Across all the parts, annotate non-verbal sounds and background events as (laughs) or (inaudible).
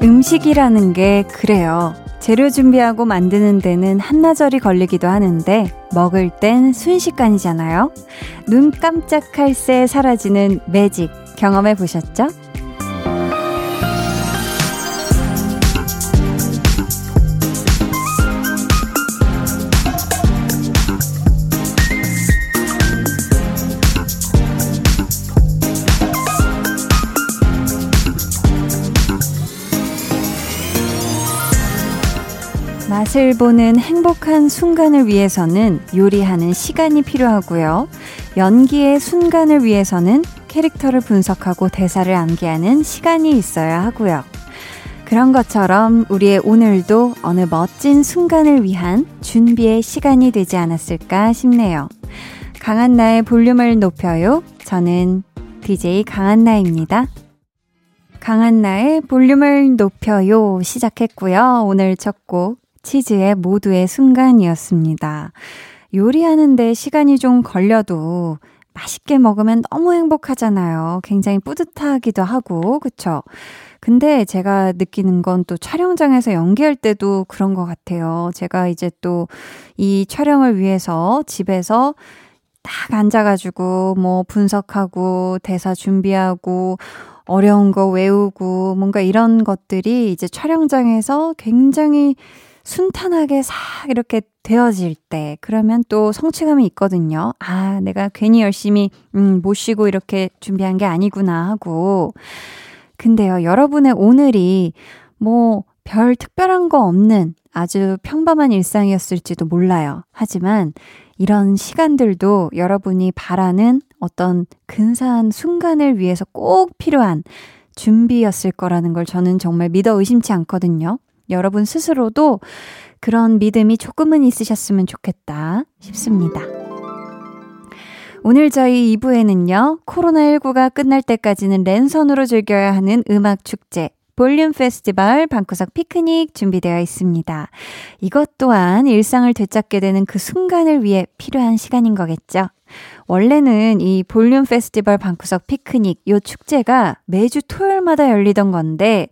음식이라는 게 그래요. 재료 준비하고 만드는 데는 한나절이 걸리기도 하는데 먹을 땐 순식간이잖아요. 눈 깜짝할 새 사라지는 매직 경험해 보셨죠? 맛을 보는 행복한 순간을 위해서는 요리하는 시간이 필요하고요. 연기의 순간을 위해서는 캐릭터를 분석하고 대사를 암기하는 시간이 있어야 하고요. 그런 것처럼 우리의 오늘도 어느 멋진 순간을 위한 준비의 시간이 되지 않았을까 싶네요. 강한 나의 볼륨을 높여요. 저는 DJ 강한 나입니다. 강한 나의 볼륨을 높여요 시작했고요. 오늘 첫 곡 치즈의 모두의 순간이었습니다. 요리하는데 시간이 좀 걸려도 맛있게 먹으면 너무 행복하잖아요. 굉장히 뿌듯하기도 하고, 그쵸? 근데 제가 느끼는 건 또 촬영장에서 연기할 때도 그런 것 같아요. 제가 이제 또 이 촬영을 위해서 집에서 딱 앉아가지고 뭐 분석하고 대사 준비하고 어려운 거 외우고 뭔가 이런 것들이 이제 촬영장에서 굉장히 순탄하게 싹 이렇게 되어질 때, 그러면 또 성취감이 있거든요. 아, 내가 괜히 열심히, 음, 못 쉬고 이렇게 준비한 게 아니구나 하고. 근데요, 여러분의 오늘이 뭐, 별 특별한 거 없는 아주 평범한 일상이었을지도 몰라요. 하지만 이런 시간들도 여러분이 바라는 어떤 근사한 순간을 위해서 꼭 필요한 준비였을 거라는 걸 저는 정말 믿어 의심치 않거든요. 여러분 스스로도 그런 믿음이 조금은 있으셨으면 좋겠다 싶습니다. 오늘 저희 2부에는요, 코로나19가 끝날 때까지는 랜선으로 즐겨야 하는 음악 축제, 볼륨 페스티벌 방구석 피크닉 준비되어 있습니다. 이것 또한 일상을 되찾게 되는 그 순간을 위해 필요한 시간인 거겠죠? 원래는 이 볼륨 페스티벌 방구석 피크닉 요 축제가 매주 토요일마다 열리던 건데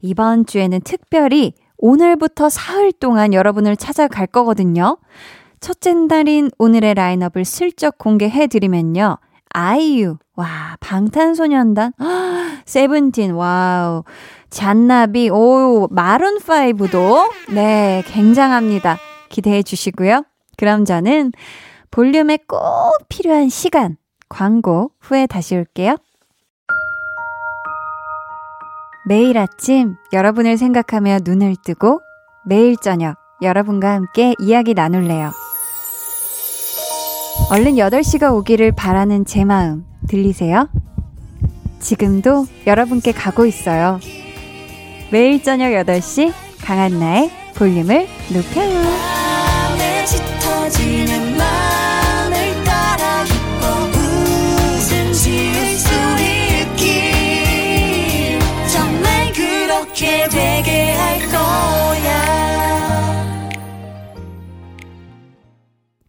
이번 주에는 특별히 오늘부터 사흘 동안 여러분을 찾아갈 거거든요. 첫째 날인 오늘의 라인업을 슬쩍 공개해 드리면요. 아이유, 와, 방탄소년단, (gasps) 세븐틴, 와우, 잔나비, 오, 마룬5도, 네, 굉장합니다. 기대해 주시고요. 그럼 저는 볼륨에 꼭 필요한 시간, 광고 후에 다시 올게요. 매일 아침 여러분을 생각하며 눈을 뜨고 매일 저녁 여러분과 함께 이야기 나눌래요. 얼른 8시가 오기를 바라는 제 마음 들리세요? 지금도 여러분께 가고 있어요. 매일 저녁 8시 강한나의 볼륨을 높여요.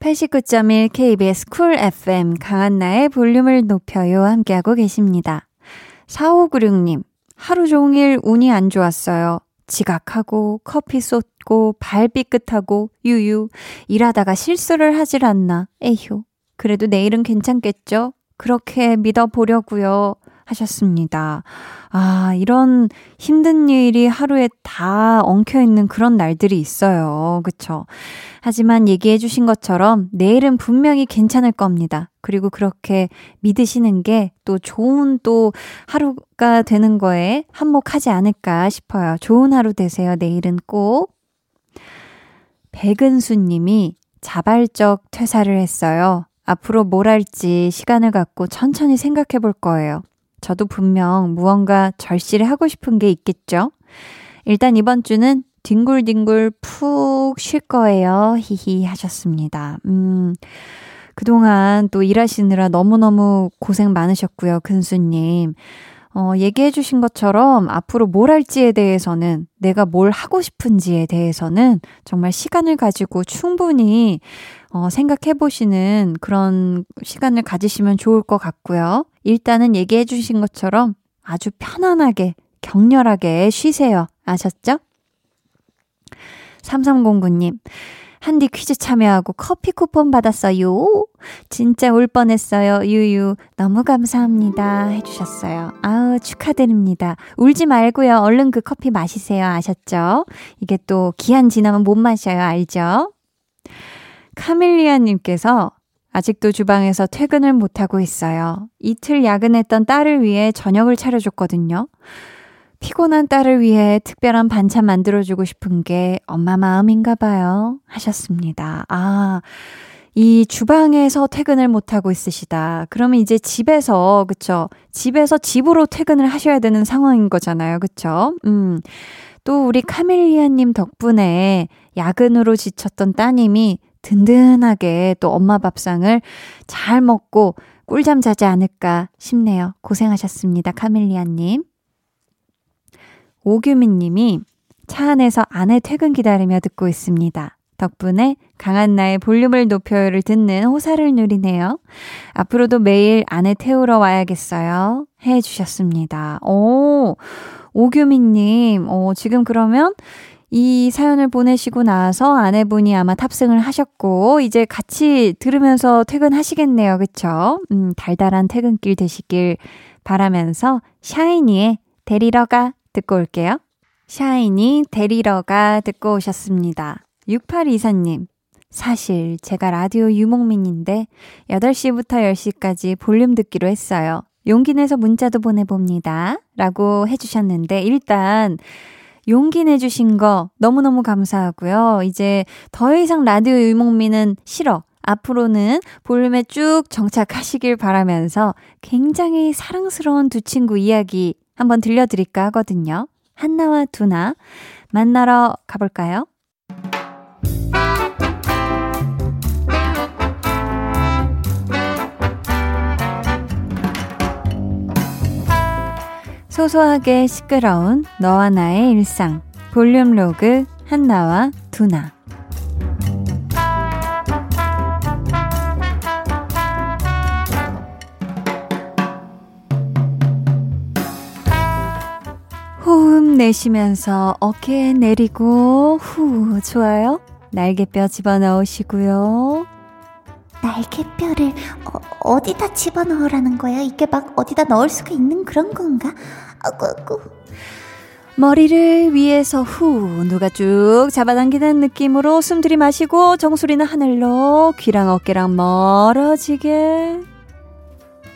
89.1 KBS 쿨 FM 강한나의 볼륨을 높여요 함께하고 계십니다. 4596님, 하루 종일 운이 안 좋았어요. 지각하고 커피 쏟고 발 삐끗하고 유유 일하다가 실수를 하질 않나 에휴 그래도 내일은 괜찮겠죠? 그렇게 믿어보려고요. 하셨습니다. 아, 이런 힘든 일이 하루에 다 엉켜 있는 그런 날들이 있어요. 그쵸? 하지만 얘기해 주신 것처럼 내일은 분명히 괜찮을 겁니다. 그리고 그렇게 믿으시는 게 또 좋은 또 하루가 되는 거에 한몫하지 않을까 싶어요. 좋은 하루 되세요. 내일은 꼭. 백은수 님이 자발적 퇴사를 했어요. 앞으로 뭘 할지 시간을 갖고 천천히 생각해 볼 거예요. 저도 분명 무언가 절실히 하고 싶은 게 있겠죠? 일단 이번 주는 뒹굴뒹굴 푹 쉴 거예요. 히히 하셨습니다. 음, 그동안 또 일하시느라 너무너무 고생 많으셨고요. 근수님. 어, 얘기해 주신 것처럼 앞으로 뭘 할지에 대해서는 내가 뭘 하고 싶은지에 대해서는 정말 시간을 가지고 충분히 어, 생각해 보시는 그런 시간을 가지시면 좋을 것 같고요. 일단은 얘기해 주신 것처럼 아주 편안하게, 격렬하게 쉬세요. 아셨죠? 3309님, 한디 퀴즈 참여하고 커피 쿠폰 받았어요. 진짜 울 뻔했어요. 유유. 너무 감사합니다. 해주셨어요. 아우, 축하드립니다. 울지 말고요. 얼른 그 커피 마시세요. 아셨죠? 이게 또 기한 지나면 못 마셔요. 알죠? 카밀리아님께서 아직도 주방에서 퇴근을 못하고 있어요. 이틀 야근했던 딸을 위해 저녁을 차려줬거든요. 피곤한 딸을 위해 특별한 반찬 만들어주고 싶은 게 엄마 마음인가 봐요. 하셨습니다. 아, 이 주방에서 퇴근을 못하고 있으시다. 그러면 이제 집에서, 그쵸? 집에서 집으로 퇴근을 하셔야 되는 상황인 거잖아요. 그쵸? 음. 또 우리 카멜리아님 덕분에 야근으로 지쳤던 따님이 든든하게 또 엄마 밥상을 잘 먹고 꿀잠 자지 않을까 싶네요. 고생하셨습니다. 카멜리아님. 오규민 님이 차 안에서 아내 퇴근 기다리며 듣고 있습니다. 덕분에 강한나의 볼륨을 높여요를 듣는 호사를 누리네요. 앞으로도 매일 아내 태우러 와야겠어요. 해 주셨습니다. 오, 오규민님, 어, 지금 그러면 이 사연을 보내시고 나서 아내분이 아마 탑승을 하셨고, 이제 같이 들으면서 퇴근하시겠네요. 그쵸? 음, 달달한 퇴근길 되시길 바라면서 샤이니의 데리러 가 듣고 올게요. 샤이니 데리러 가 듣고 오셨습니다. 6824님. 사실 제가 라디오 유목민인데 8시부터 10시까지 볼륨 듣기로 했어요. 용기 내서 문자도 보내봅니다. 라고 해주셨는데 일단 용기 내주신 거 너무너무 감사하고요. 이제 더 이상 라디오 유목민은 싫어. 앞으로는 볼륨에 쭉 정착하시길 바라면서 굉장히 사랑스러운 두 친구 이야기 한번 들려드릴까 하거든요. 한나와 두나 만나러 가볼까요? 소소하게 시끄러운 너와 나의 일상 볼륨 로그 한나와 두나 호흡 내쉬면서 어깨에 내리고 후 좋아요. 날개뼈 집어넣으시고요. 날개뼈를 어, 디다 집어넣으라는 거야? 이게 막 어디다 넣을 수가 있는 그런 건가? 아구 아구. 머리를 위에서 후 누가 쭉 잡아당기는 느낌으로 숨 들이마시고 정수리는 하늘로 귀랑 어깨랑 멀어지게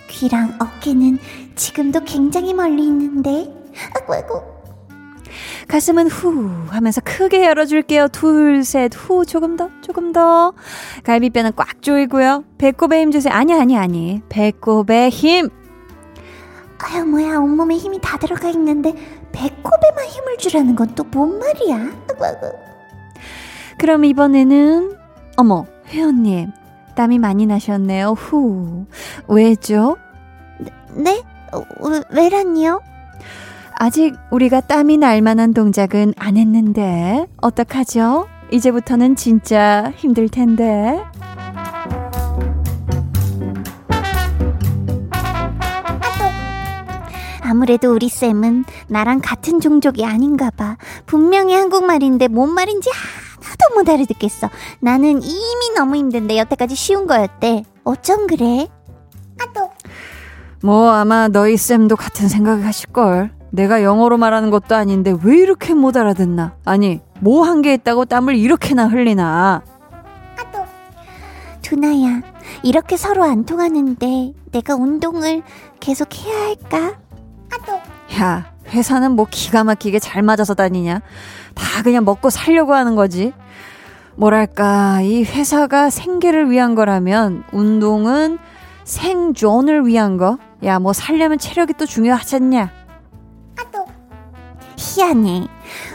귀랑 어깨는 지금도 굉장히 멀리 있는데 아이고, 아이고. 가슴은 후 하면서 크게 열어줄게요. 둘, 셋, 후. 조금 더, 조금 더. 갈비뼈는 꽉 조이고요. 배꼽에 힘 주세요. 아니, 아니, 아니. 배꼽에 힘. 아유, 뭐야. 온몸에 힘이 다 들어가 있는데, 배꼽에만 힘을 주라는 건 또 뭔 말이야? 그럼 이번에는, 어머, 회원님. 땀이 많이 나셨네요. 후. 왜죠? 네? 어, 왜란요? 아직 우리가 땀이 날 만한 동작은 안 했는데, 어떡하죠? 이제부터는 진짜 힘들 텐데. 아무래도 우리 쌤은 나랑 같은 종족이 아닌가 봐. 분명히 한국말인데 뭔 말인지 하나도 못 알아듣겠어. 나는 이미 너무 힘든데 여태까지 쉬운 거였대. 어쩜 그래? 아또. 뭐 아마 너희 쌤도 같은 생각을 하실걸. 내가 영어로 말하는 것도 아닌데 왜 이렇게 못 알아듣나? 아니, 뭐 한 게 있다고 땀을 이렇게나 흘리나? 아또 두나야, 이렇게 서로 안 통하는데 내가 운동을 계속 해야 할까? 야, 회사는 뭐 기가 막히게 잘 맞아서 다니냐? 다 그냥 먹고 살려고 하는 거지. 뭐랄까, 이 회사가 생계를 위한 거라면 운동은 생존을 위한 거? 야, 뭐 살려면 체력이 또 중요하잖냐? 희한해.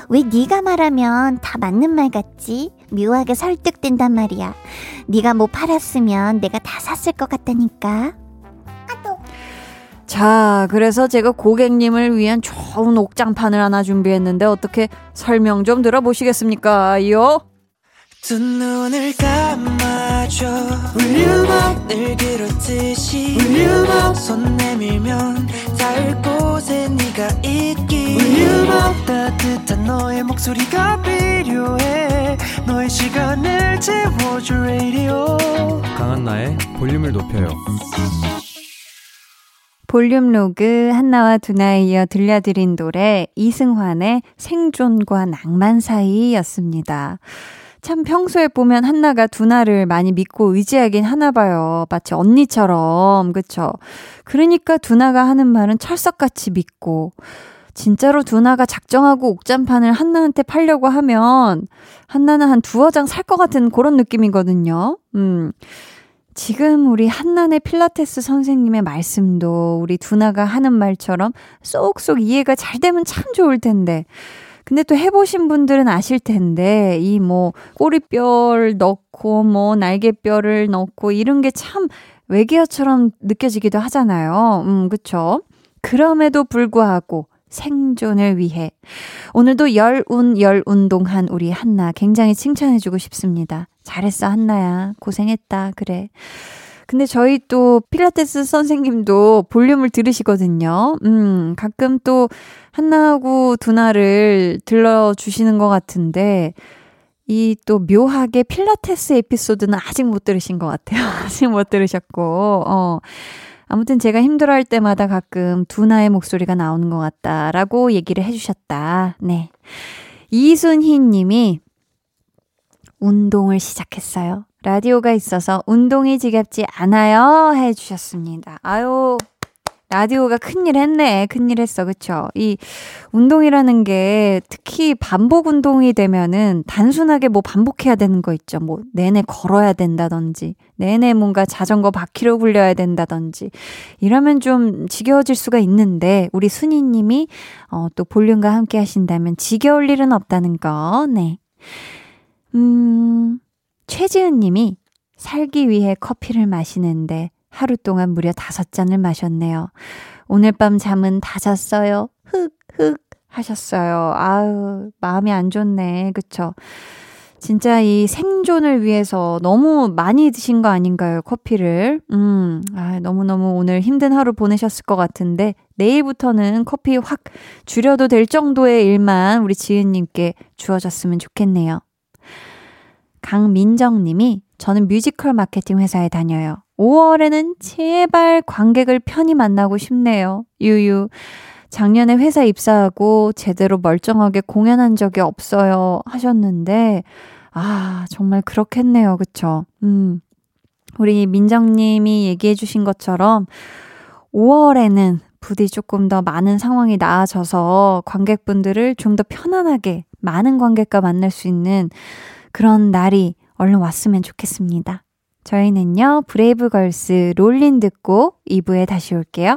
왜 네가 말하면 다 맞는 말 같지? 묘하게 설득된단 말이야. 네가 뭐 팔았으면 내가 다 샀을 것 같다니까. 자, 그래서 제가 고객님을 위한 좋은 옥장판을 하나 준비했는데 어떻게 설명 좀 들어보시겠습니까? 요? 두 눈을 감아줘 울륨을 그렇듯이 울륨 손 내밀면 닿을 곳에 네가 있기 울륨 따뜻한 너의 목소리가 필요해 너의 시간을 채워줄 radio 강한나의 볼륨을 높여요 볼륨 로그 한나와 두나에 이어 들려드린 노래 이승환의 생존과 낭만 사이였습니다. 참 평소에 보면 한나가 두나를 많이 믿고 의지하긴 하나 봐요. 마치 언니처럼. 그쵸? 그러니까 두나가 하는 말은 철석같이 믿고 진짜로 두나가 작정하고 옥잠판을 한나한테 팔려고 하면 한나는 한 두어 장 살 것 같은 그런 느낌이거든요. 음. 지금 우리 한난의 필라테스 선생님의 말씀도 우리 두나가 하는 말처럼 쏙쏙 이해가 잘 되면 참 좋을 텐데. 근데 또 해보신 분들은 아실 텐데, 이 뭐, 꼬리뼈를 넣고, 뭐, 날개뼈를 넣고, 이런 게 참 외계어처럼 느껴지기도 하잖아요. 음, 그쵸? 그럼에도 불구하고, 생존을 위해. 오늘도 열운, 열운동한 우리 한나 굉장히 칭찬해주고 싶습니다. 잘했어, 한나야. 고생했다. 그래. 근데 저희 또 필라테스 선생님도 볼륨을 들으시거든요. 음, 가끔 또 한나하고 두나를 들려주시는 것 같은데, 이 또 묘하게 필라테스 에피소드는 아직 못 들으신 것 같아요. (laughs) 아직 못 들으셨고, 어. 아무튼 제가 힘들어 할 때마다 가끔 두나의 목소리가 나오는 것 같다라고 얘기를 해주셨다. 네. 이순희 님이 운동을 시작했어요. 라디오가 있어서 운동이 지겹지 않아요. 해주셨습니다. 아유, 라디오가 큰일 했네. 큰일 했어. 그쵸? 이 운동이라는 게 특히 반복 운동이 되면은 단순하게 뭐 반복해야 되는 거 있죠. 뭐 내내 걸어야 된다든지, 내내 뭔가 자전거 바퀴로 굴려야 된다든지, 이러면 좀 지겨워질 수가 있는데, 우리 순이님이 어, 또 볼륨과 함께 하신다면 지겨울 일은 없다는 거. 네. 음, 최지은 님이 살기 위해 커피를 마시는데 하루 동안 무려 다섯 잔을 마셨네요. 오늘 밤 잠은 다 잤어요. 흑, 흑 하셨어요. 아유, 마음이 안 좋네. 그쵸? 진짜 이 생존을 위해서 너무 많이 드신 거 아닌가요? 커피를. 음, 아, 너무너무 오늘 힘든 하루 보내셨을 것 같은데, 내일부터는 커피 확 줄여도 될 정도의 일만 우리 지은님께 주어졌으면 좋겠네요. 강민정 님이 저는 뮤지컬 마케팅 회사에 다녀요. 5월에는 제발 관객을 편히 만나고 싶네요. 유유. 작년에 회사 입사하고 제대로 멀쩡하게 공연한 적이 없어요. 하셨는데, 아, 정말 그렇겠네요. 그쵸? 음. 우리 민정님이 얘기해 주신 것처럼 5월에는 부디 조금 더 많은 상황이 나아져서 관객분들을 좀 더 편안하게 많은 관객과 만날 수 있는 그런 날이 얼른 왔으면 좋겠습니다. 저희는요, 브레이브걸스 롤린 듣고 2부에 다시 올게요.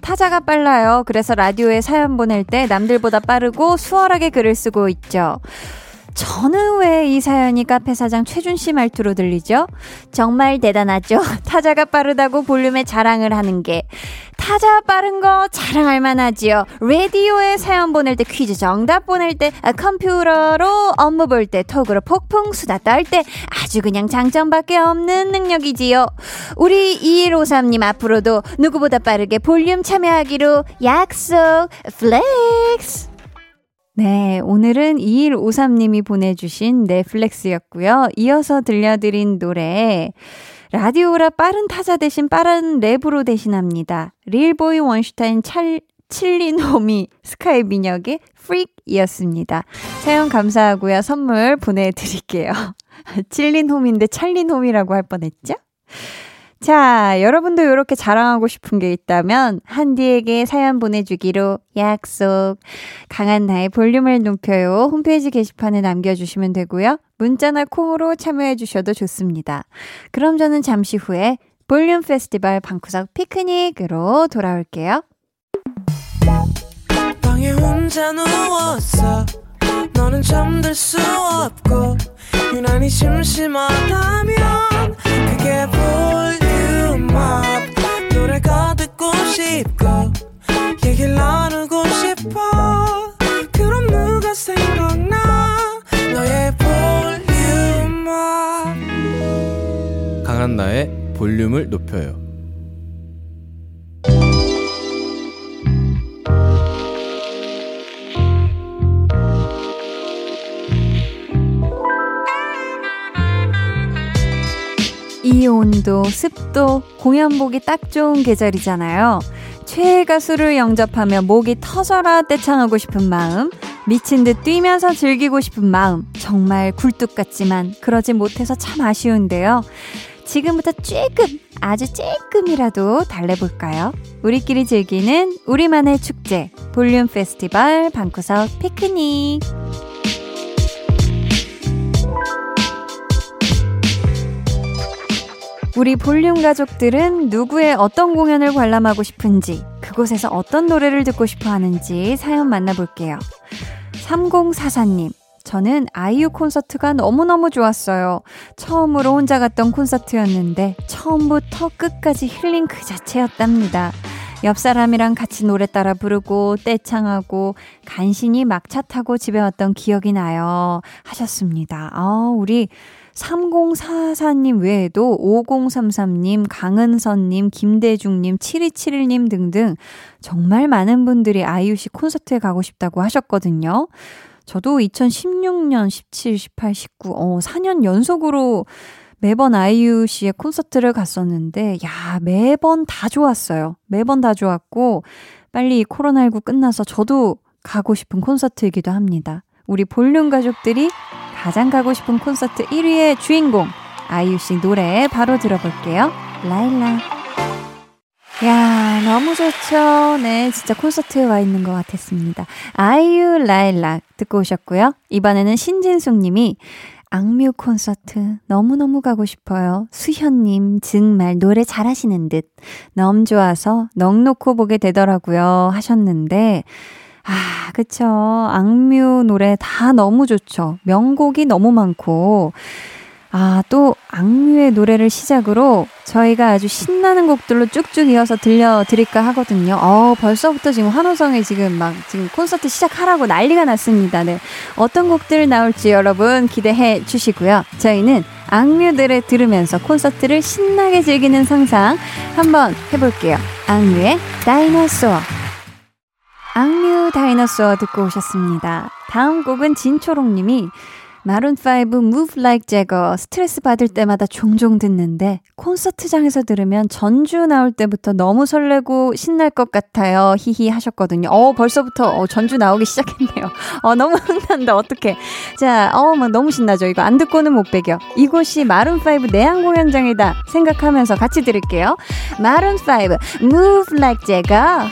타자가 빨라요. 그래서 라디오에 사연 보낼 때 남들보다 빠르고 수월하게 글을 쓰고 있죠. 저는 왜 이 사연이 카페 사장 최준 씨 말투로 들리죠? 정말 대단하죠? (laughs) 타자가 빠르다고 볼륨에 자랑을 하는 게. 타자 빠른 거 자랑할 만하지요. 라디오에 사연 보낼 때 퀴즈 정답 보낼 때 아, 컴퓨터로 업무 볼 때 톡으로 폭풍 수다 떨 때 아주 그냥 장점밖에 없는 능력이지요. 우리 2153님 앞으로도 누구보다 빠르게 볼륨 참여하기로 약속 Flex 네, 오늘은 2153님이 보내주신 네 flex였고요. 이어서 들려드린 노래, 라디오라 빠른 타자 대신 빠른 랩으로 대신합니다. 릴보이 원슈타인 찰, 칠린호미 스카이민혁의 Freak이었습니다. 사연 감사하고요. 선물 보내드릴게요. (laughs) 칠린호미인데 찰린호미라고 할 뻔했죠? 자, 여러분도 이렇게 자랑하고 싶은 게 있다면 한디에게 사연 보내주기로 약속. 강한 나의 볼륨을 높여요. 홈페이지 게시판에 남겨주시면 되고요. 문자나 콩으로 참여해 주셔도 좋습니다. 그럼 저는 잠시 후에 볼륨 페스티벌 방구석 피크닉으로 돌아올게요. 너는 잠들 수 없고 유난히 심심하다면 그게 볼 륨업 노래가 듣고 싶고 얘기를 나누고 싶어. 그럼 누가 생각나? 너의 volume up 강한나의 볼륨을 높여요 이 온도, 습도, 공연 보기 딱 좋은 계절이잖아요. 최애 가수를 영접하며 목이 터져라 떼창하고 싶은 마음, 미친 듯 뛰면서 즐기고 싶은 마음, 정말 굴뚝 같지만 그러지 못해서 참 아쉬운데요. 지금부터 조금, 아주 조금이라도 달래볼까요? 우리끼리 즐기는 우리만의 축제, 볼륨 페스티벌 방구석 피크닉. 우리 볼륨 가족들은 누구의 어떤 공연을 관람하고 싶은지, 그곳에서 어떤 노래를 듣고 싶어 하는지 사연 만나볼게요. 3044님, 저는 아이유 콘서트가 너무너무 좋았어요. 처음으로 혼자 갔던 콘서트였는데, 처음부터 끝까지 힐링 그 자체였답니다. 옆 사람이랑 같이 노래 따라 부르고, 떼창하고, 간신히 막차 타고 집에 왔던 기억이 나요. 하셨습니다. 아, 우리 3044님 외에도 5033님, 강은선님, 김대중님, 7271님 등등 정말 많은 분들이 아이유 씨 콘서트에 가고 싶다고 하셨거든요. 저도 2016년, 17, 18, 19, 어, 4년 연속으로 매번 아이유 씨의 콘서트를 갔었는데, 야, 매번 다 좋았어요. 매번 다 좋았고, 빨리 코로나19 끝나서 저도 가고 싶은 콘서트이기도 합니다. 우리 볼륨 가족들이 가장 가고 싶은 콘서트 1위의 주인공 아이유 씨 노래 바로 들어볼게요. 라일락. 야, 너무 좋죠. 네, 진짜 콘서트에 와 있는 것 같았습니다. 아이유 라일락 듣고 오셨고요. 이번에는 신진숙 님이 악뮤 콘서트 너무너무 가고 싶어요. 수현님 정말 노래 잘하시는 듯 너무 좋아서 넋 놓고 보게 되더라고요 하셨는데 아, 그쵸. 악뮤 노래 다 너무 좋죠. 명곡이 너무 많고. 아, 또 악뮤의 노래를 시작으로 저희가 아주 신나는 곡들로 쭉쭉 이어서 들려드릴까 하거든요. 어, 벌써부터 지금 환호성에 지금 막 지금 콘서트 시작하라고 난리가 났습니다. 네. 어떤 곡들 나올지 여러분 기대해 주시고요. 저희는 악뮤 노래 들으면서 콘서트를 신나게 즐기는 상상 한번 해볼게요. 악뮤의 다이너소어. 악뮤 다이너소어 듣고 오셨습니다. 다음 곡은 진초롱님이 마룬5 Move Like Jagger 스트레스 받을 때마다 종종 듣는데 콘서트장에서 들으면 전주 나올 때부터 너무 설레고 신날 것 같아요. 히히 하셨거든요. 어, 벌써부터 어, 전주 나오기 시작했네요. 어, 너무 흥난다. 어떡해. 자, 어, 막 너무 신나죠. 이거 안 듣고는 못 배겨. 이곳이 마룬5 내한 공연장이다 생각하면서 같이 들을게요. 마룬5 Move Like Jagger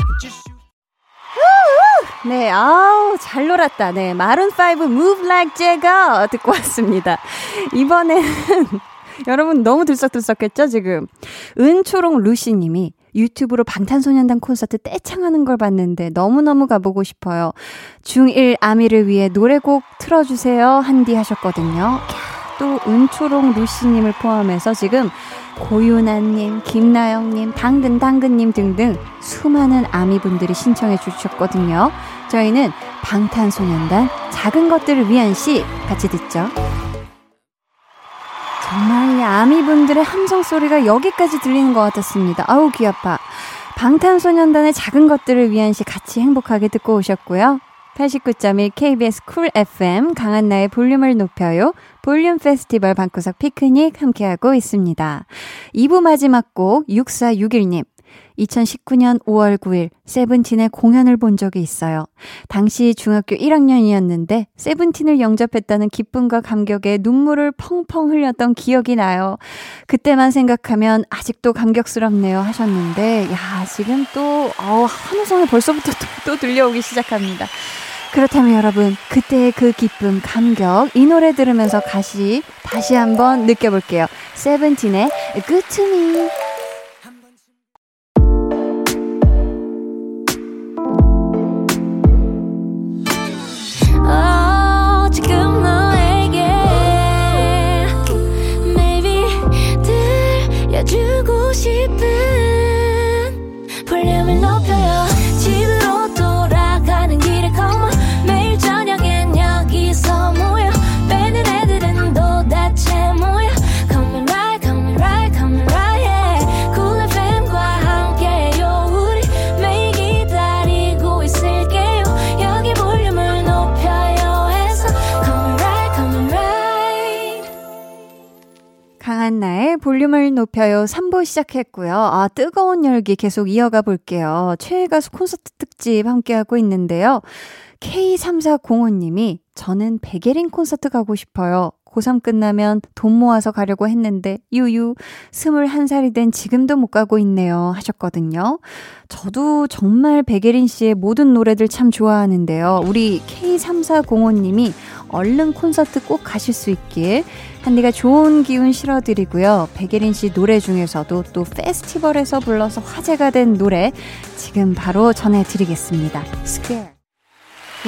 네, 아우, 잘 놀았다. 네, 마룬5 Move Like Jagger 듣고 왔습니다. 이번에는 (laughs) 여러분 너무 들썩들썩했죠, 지금? 은초롱 루시님이 유튜브로 방탄소년단 콘서트 떼창하는 걸 봤는데 너무너무 가보고 싶어요. 중1 아미를 위해 노래곡 틀어주세요. 한디 하셨거든요. 또 은초롱 루시님을 포함해서 지금 고윤아님, 김나영님, 당근당근님 등등 수많은 아미분들이 신청해 주셨거든요. 저희는 방탄소년단 작은 것들을 위한 시 같이 듣죠. 정말 이 아미분들의 함성 소리가 여기까지 들리는 것 같았습니다. 아우 귀 아파. 방탄소년단의 작은 것들을 위한 시 같이 행복하게 듣고 오셨고요. 89.1 KBS Cool FM 강한나의 볼륨을 높여요. 볼륨 페스티벌 방구석 피크닉 함께하고 있습니다. 2부 마지막 곡 6461님. 2019년 5월 9일 세븐틴의 공연을 본 적이 있어요. 당시 중학교 1학년이었는데 세븐틴을 영접했다는 기쁨과 감격에 눈물을 펑펑 흘렸던 기억이 나요. 그때만 생각하면 아직도 감격스럽네요 하셨는데 야 지금 또 어, 환호성이 벌써부터 또, 또 들려오기 시작합니다. 그렇다면 여러분, 그때의 그 기쁨, 감격, 이 노래 들으면서 다시, 다시 한번 느껴볼게요. 세븐틴의 Me. 시작했고요. 아, 뜨거운 열기 계속 이어가 볼게요. 최애 가수 콘서트 특집 함께하고 있는데요. K3405님이 저는 백예린 콘서트 가고 싶어요. 고3 끝나면 돈 모아서 가려고 했는데 유유 21살이 된 지금도 못 가고 있네요 하셨거든요. 저도 정말 백예린 씨의 모든 노래들 참 좋아하는데요. 우리 K3405님이 얼른 콘서트 꼭 가실 수 있길 한디가 좋은 기운 실어드리고요. 백예린 씨 노래 중에서도 또 페스티벌에서 불러서 화제가 된 노래 지금 바로 전해드리겠습니다. Square.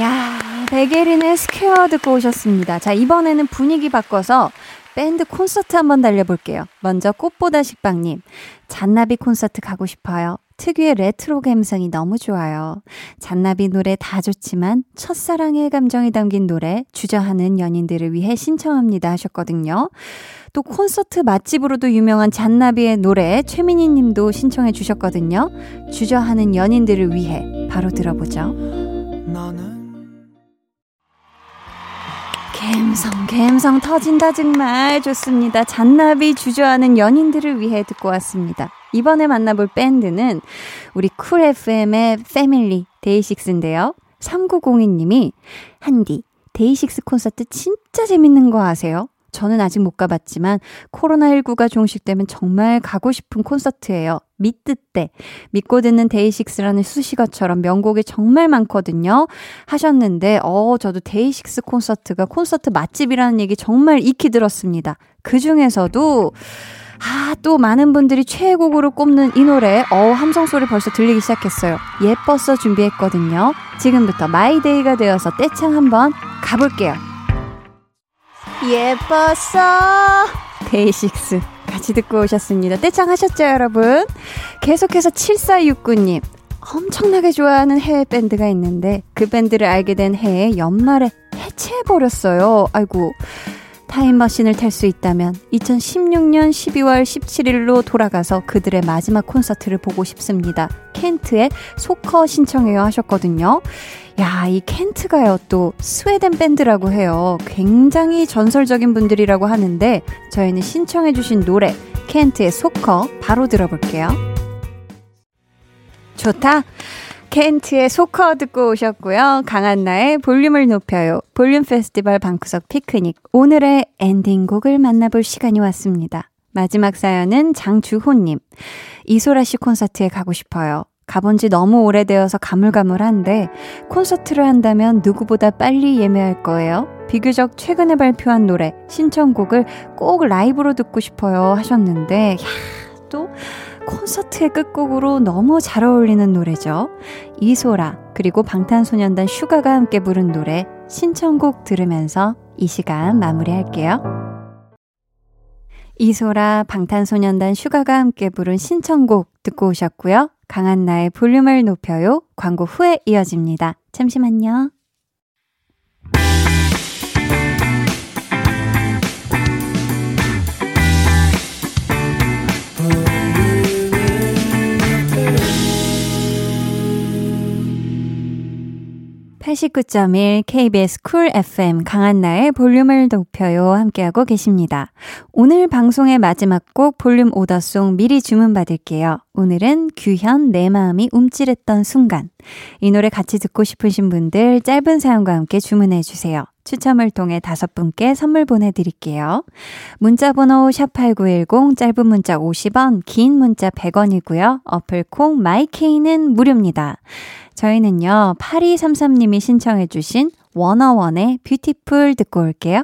야, 백예린의 Square 듣고 오셨습니다. 자, 이번에는 분위기 바꿔서 밴드 콘서트 한번 달려볼게요. 먼저 꽃보다 식빵님. 잔나비 콘서트 가고 싶어요. 특유의 레트로 감성이 너무 좋아요. 잔나비 노래 다 좋지만 첫사랑의 감정이 담긴 노래 주저하는 연인들을 위해 신청합니다 하셨거든요. 또 콘서트 맛집으로도 유명한 잔나비의 노래 최민희 님도 신청해 주셨거든요. 주저하는 연인들을 위해 바로 들어보죠. 갬성 갬성 터진다 정말 좋습니다. 잔나비 주저하는 연인들을 위해 듣고 왔습니다. 이번에 만나볼 밴드는 우리 쿨 FM의 패밀리 데이식스인데요. 3902님이 한디 데이식스 콘서트 진짜 재밌는 거 아세요? 저는 아직 못 가봤지만 코로나19가 종식되면 정말 가고 싶은 콘서트예요. 믿듣데 믿고 듣는 데이식스라는 수식어처럼 명곡이 정말 많거든요. 하셨는데 어 저도 데이식스 콘서트가 콘서트 맛집이라는 얘기 정말 익히 들었습니다. 그 중에서도 아, 또 많은 분들이 최애곡으로 꼽는 이 노래, 어, 함성 소리 벌써 들리기 시작했어요. 예뻤어 준비했거든요. 지금부터 마이데이가 되어서 떼창 한번 가볼게요. 예뻤어. 데이식스. 같이 듣고 오셨습니다. 떼창 하셨죠, 여러분? 계속해서 7469님. 엄청나게 좋아하는 해외 밴드가 있는데 그 밴드를 알게 된 해에 연말에 해체해버렸어요. 아이고. 타임머신을 탈 수 있다면 2016년 12월 17일로 돌아가서 그들의 마지막 콘서트를 보고 싶습니다. 켄트의 소커 신청해요 하셨거든요. 야, 이 켄트가요, 또 스웨덴 밴드라고 해요. 굉장히 전설적인 분들이라고 하는데 저희는 신청해주신 노래 켄트의 소커 바로 들어볼게요. 좋다. 켄트의 소커 듣고 오셨고요. 강한나의 볼륨을 높여요. 볼륨 페스티벌 방구석 피크닉. 오늘의 엔딩곡을 만나볼 시간이 왔습니다. 마지막 사연은 장주호님. 이소라 씨 콘서트에 가고 싶어요. 가본 지 너무 오래되어서 가물가물한데 콘서트를 한다면 누구보다 빨리 예매할 거예요. 비교적 최근에 발표한 노래, 신청곡을 꼭 라이브로 듣고 싶어요 하셨는데, 야, 또 콘서트의 끝곡으로 너무 잘 어울리는 노래죠. 이소라, 그리고 방탄소년단 슈가가 함께 부른 노래, 신청곡 들으면서 이 시간 마무리할게요. 이소라, 방탄소년단 슈가가 함께 부른 신청곡 듣고 오셨고요. 강한나의 볼륨을 높여요. 광고 후에 이어집니다. 잠시만요. 89.1 KBS 쿨 FM 강한나의 볼륨을 높여요 함께하고 계십니다. 오늘 방송의 마지막 곡 볼륨 오더송 미리 주문 받을게요. 오늘은 규현 내 마음이 움찔했던 순간. 이 노래 같이 듣고 싶으신 분들 짧은 사연과 함께 주문해 주세요. 추첨을 통해 다섯 분께 선물 보내드릴게요. 문자번호 샵8910 짧은 문자 50원 긴 문자 100원이고요. 어플 콩 마이케이는 무료입니다. 저희는요, 8233님이 신청해주신 워너원의 Beautiful 듣고 올게요.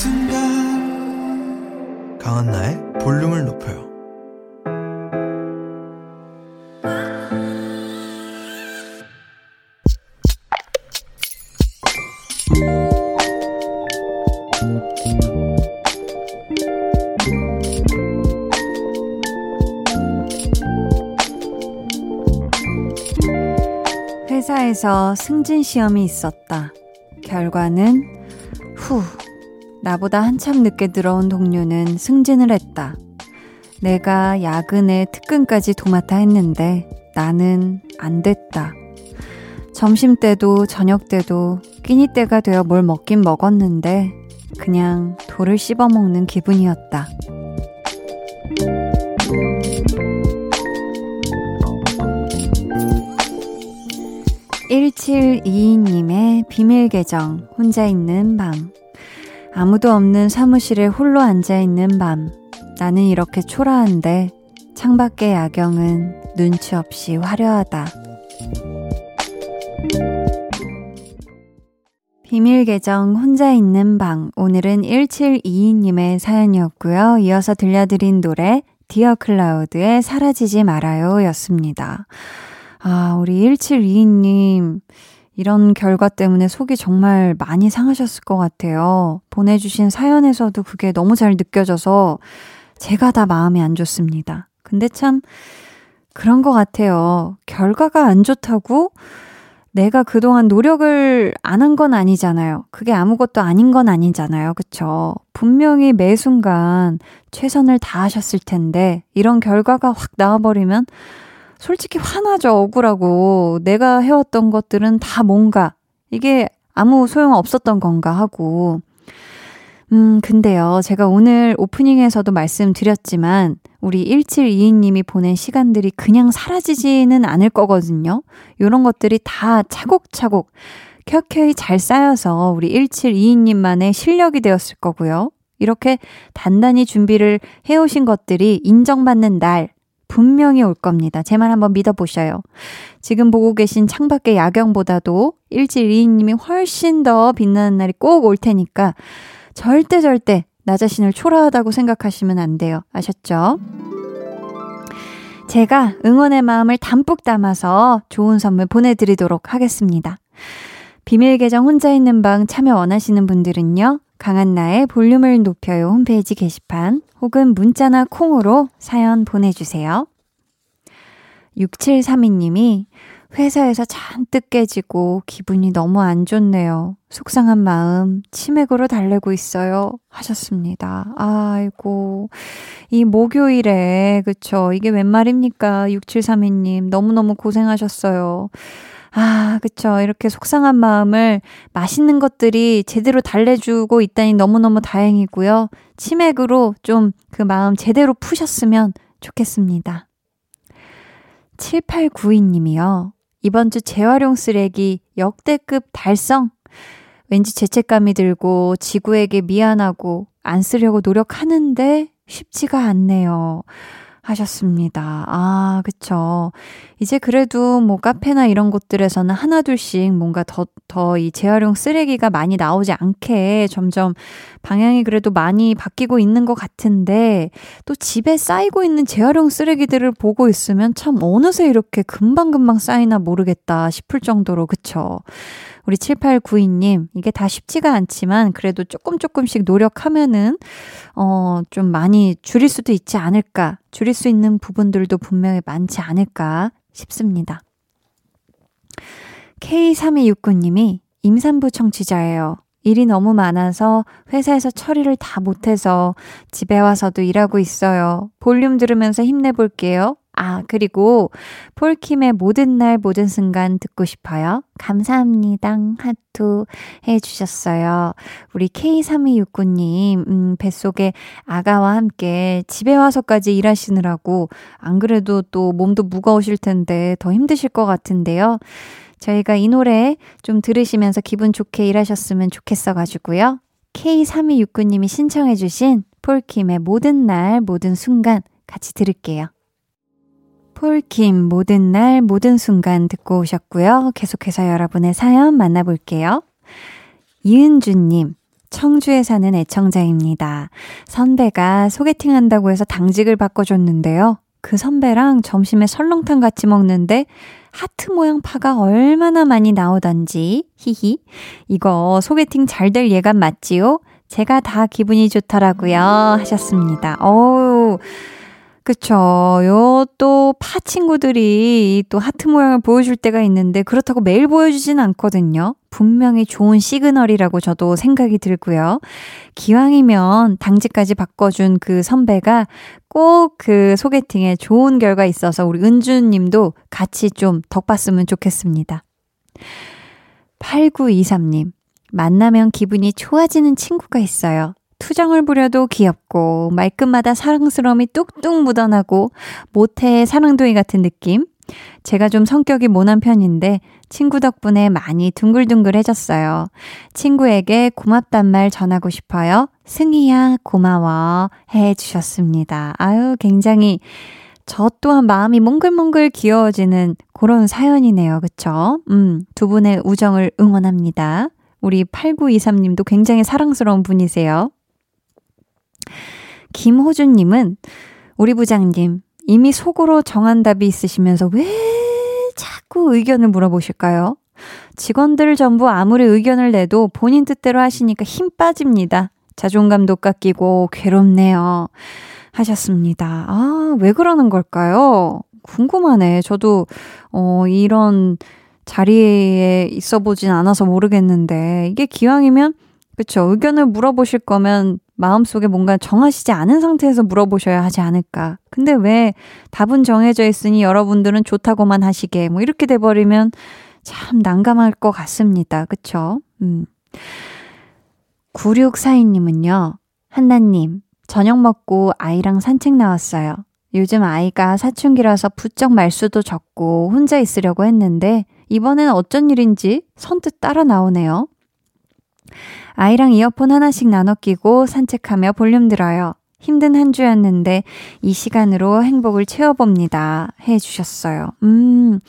순간 강한나의 볼륨을 높여요. 회사에서 승진 시험이 있었다. 결과는 후. 나보다 한참 늦게 들어온 동료는 승진을 했다. 내가 야근에 특근까지 도맡아 했는데 나는 안 됐다. 점심 때도 저녁 때도 끼니 때가 되어 뭘 먹긴 먹었는데 그냥 돌을 씹어 먹는 기분이었다. (1722님의) 비밀 계정 혼자 있는 밤 아무도 없는 사무실에 홀로 앉아 있는 밤. 나는 이렇게 초라한데 창밖의 야경은 눈치 없이 화려하다. 비밀 계정 혼자 있는 방. 오늘은 1722님의 사연이었고요. 이어서 들려드린 노래 디어 클라우드의 사라지지 말아요 였습니다. 아, 우리 1722님. 이런 결과 때문에 속이 정말 많이 상하셨을 것 같아요. 보내주신 사연에서도 그게 너무 잘 느껴져서 제가 다 마음이 안 좋습니다. 근데 참 그런 것 같아요. 결과가 안 좋다고 내가 그동안 노력을 안 한 건 아니잖아요. 그게 아무것도 아닌 건 아니잖아요. 그쵸? 분명히 매 순간 최선을 다하셨을 텐데 이런 결과가 확 나와버리면 솔직히 화나죠, 억울하고. 내가 해왔던 것들은 다 뭔가, 이게 아무 소용 없었던 건가 하고. 음, 근데요, 제가 오늘 오프닝에서도 말씀드렸지만, 우리 1722님이 보낸 시간들이 그냥 사라지지는 않을 거거든요. 요런 것들이 다 차곡차곡 켜켜이 잘 쌓여서 우리 1722님만의 실력이 되었을 거고요. 이렇게 단단히 준비를 해오신 것들이 인정받는 날, 분명히 올 겁니다. 제 말 한번 믿어보셔요. 지금 보고 계신 창밖의 야경보다도 1722님이 훨씬 더 빛나는 날이 꼭 올 테니까 절대 절대 나 자신을 초라하다고 생각하시면 안 돼요. 아셨죠? 제가 응원의 마음을 담뿍 담아서 좋은 선물 보내드리도록 하겠습니다. 비밀 계정 혼자 있는 방 참여 원하시는 분들은요. 강한나의 볼륨을 높여요 홈페이지 게시판 혹은 문자나 콩으로 사연 보내주세요. 6732님이 회사에서 잔뜩 깨지고 기분이 너무 안 좋네요. 속상한 마음 치맥으로 달래고 있어요. 하셨습니다. 아이고. 이 목요일에, 그쵸. 이게 웬 말입니까? 6732님. 너무너무 고생하셨어요. 아, 그쵸. 이렇게 속상한 마음을 맛있는 것들이 제대로 달래주고 있다니 너무너무 다행이고요. 치맥으로 좀 그 마음 제대로 푸셨으면 좋겠습니다. 7892님이요. 이번 주 재활용 쓰레기 역대급 달성. 왠지 죄책감이 들고 지구에게 미안하고 안 쓰려고 노력하는데 쉽지가 않네요. 하셨습니다. 아, 그쵸. 이제 그래도 뭐 카페나 이런 곳들에서는 하나둘씩 뭔가 더, 더 이 재활용 쓰레기가 많이 나오지 않게 점점 방향이 그래도 많이 바뀌고 있는 것 같은데 또 집에 쌓이고 있는 재활용 쓰레기들을 보고 있으면 참 어느새 이렇게 금방금방 쌓이나 모르겠다 싶을 정도로 그쵸. 우리 7892님, 이게 다 쉽지가 않지만 그래도 조금 조금씩 노력하면은, 어, 좀 많이 줄일 수도 있지 않을까. 줄일 수 있는 부분들도 분명히 많지 않을까 싶습니다. K3269님이 임산부 청취자예요. 일이 너무 많아서 회사에서 처리를 다 못해서 집에 와서도 일하고 있어요. 볼륨 들으면서 힘내볼게요. 아, 그리고 폴킴의 모든 날 모든 순간 듣고 싶어요. 감사합니다. 하트 해주셨어요. 우리 K3269님, 음, 뱃속에 아가와 함께 집에 와서까지 일하시느라고 안 그래도 또 몸도 무거우실 텐데 더 힘드실 것 같은데요. 저희가 이 노래 좀 들으시면서 기분 좋게 일하셨으면 좋겠어가지고요. K3269님이 신청해주신 폴킴의 모든 날, 모든 순간 같이 들을게요. 폴킴, 모든 날, 모든 순간 듣고 오셨고요. 계속해서 여러분의 사연 만나볼게요. 이은주님, 청주에 사는 애청자입니다. 선배가 소개팅 한다고 해서 당직을 바꿔줬는데요. 그 선배랑 점심에 설렁탕 같이 먹는데 하트 모양 파가 얼마나 많이 나오던지, 히히. 이거 소개팅 잘 될 예감 맞지요? 제가 다 기분이 좋더라고요. 하셨습니다. 어우. 그쵸. 요 또 파 친구들이 또 하트 모양을 보여줄 때가 있는데 그렇다고 매일 보여주진 않거든요. 분명히 좋은 시그널이라고 저도 생각이 들고요. 기왕이면 당직까지 바꿔준 그 선배가 꼭 그 소개팅에 좋은 결과 있어서 우리 은주님도 같이 좀 덕봤으면 좋겠습니다. 8923님, 만나면 기분이 좋아지는 친구가 있어요. 투정을 부려도 귀엽고 말끝마다 사랑스러움이 뚝뚝 묻어나고 모태의 사랑둥이 같은 느낌. 제가 좀 성격이 모난 편인데 친구 덕분에 많이 둥글둥글해졌어요. 친구에게 고맙단 말 전하고 싶어요. 승희야 고마워 해 주셨습니다. 아유 굉장히 저 또한 마음이 몽글몽글 귀여워지는 그런 사연이네요. 그쵸? 음, 두 분의 우정을 응원합니다. 우리 8923님도 굉장히 사랑스러운 분이세요. 김호준님은 우리 부장님 이미 속으로 정한 답이 있으시면서 왜 자꾸 의견을 물어보실까요? 직원들 전부 아무리 의견을 내도 본인 뜻대로 하시니까 힘 빠집니다. 자존감도 깎이고 괴롭네요. 하셨습니다. 아, 왜 그러는 걸까요? 궁금하네. 저도, 어, 이런 자리에 있어 보진 않아서 모르겠는데, 이게 기왕이면, 그쵸. 의견을 물어보실 거면 마음속에 뭔가 정하시지 않은 상태에서 물어보셔야 하지 않을까. 근데 왜 답은 정해져 있으니 여러분들은 좋다고만 하시게, 뭐 이렇게 돼버리면 참 난감할 것 같습니다. 그쵸? 음. 9642님은요, 한나님, 저녁 먹고 아이랑 산책 나왔어요. 요즘 아이가 사춘기라서 부쩍 말수도 적고 혼자 있으려고 했는데, 이번엔 어쩐 일인지 선뜻 따라 나오네요. 아이랑 이어폰 하나씩 나눠 끼고 산책하며 볼륨 들어요. 힘든 한 주였는데 이 시간으로 행복을 채워봅니다. 해 주셨어요. 음,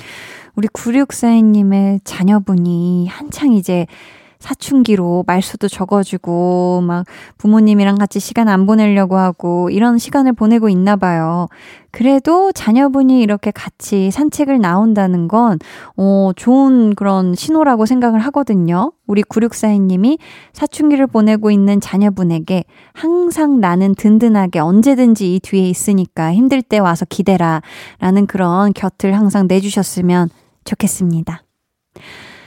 우리 9642님의 자녀분이 한창 이제 사춘기로 말수도 적어주고, 막 부모님이랑 같이 시간 안 보내려고 하고, 이런 시간을 보내고 있나 봐요. 그래도 자녀분이 이렇게 같이 산책을 나온다는 건, 어, 좋은 그런 신호라고 생각을 하거든요. 우리 9642님이 사춘기를 보내고 있는 자녀분에게 항상 나는 든든하게 언제든지 이 뒤에 있으니까 힘들 때 와서 기대라. 라는 그런 곁을 항상 내주셨으면 좋겠습니다.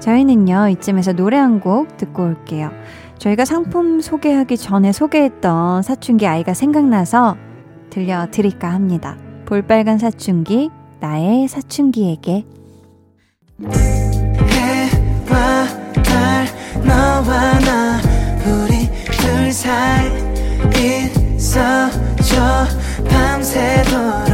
저희는요, 이쯤에서 노래 한 곡 듣고 올게요. 저희가 상품 소개하기 전에 소개했던 사춘기 아이가 생각나서 들려드릴까 합니다. 볼빨간 사춘기, 나의 사춘기에게. 해와 달 너와 나 우리 둘 사이 있어줘 밤새도록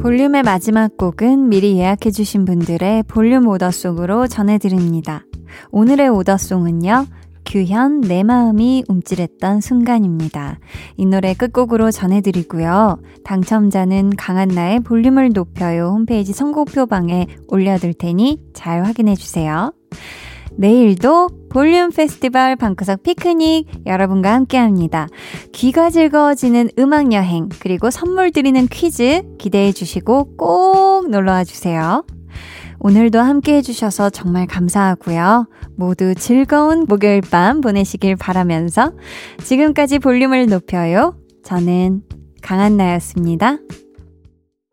볼륨의 마지막 곡은 미리 예약해주신 분들의 볼륨 오더송으로 전해드립니다. 오늘의 오더송은요, 규현 내 마음이 움찔했던 순간입니다. 이 노래 끝곡으로 전해드리고요. 당첨자는 강한나의 볼륨을 높여요 홈페이지 선곡표방에 올려둘 테니 잘 확인해주세요. 내일도 볼륨 페스티벌 방구석 피크닉 여러분과 함께 합니다. 귀가 즐거워지는 음악 여행, 그리고 선물 드리는 퀴즈 기대해 주시고 꼭 놀러 와 주세요. 오늘도 함께 해주셔서 정말 감사하고요. 모두 즐거운 목요일 밤 보내시길 바라면서 지금까지 볼륨을 높여요. 저는 강한나였습니다.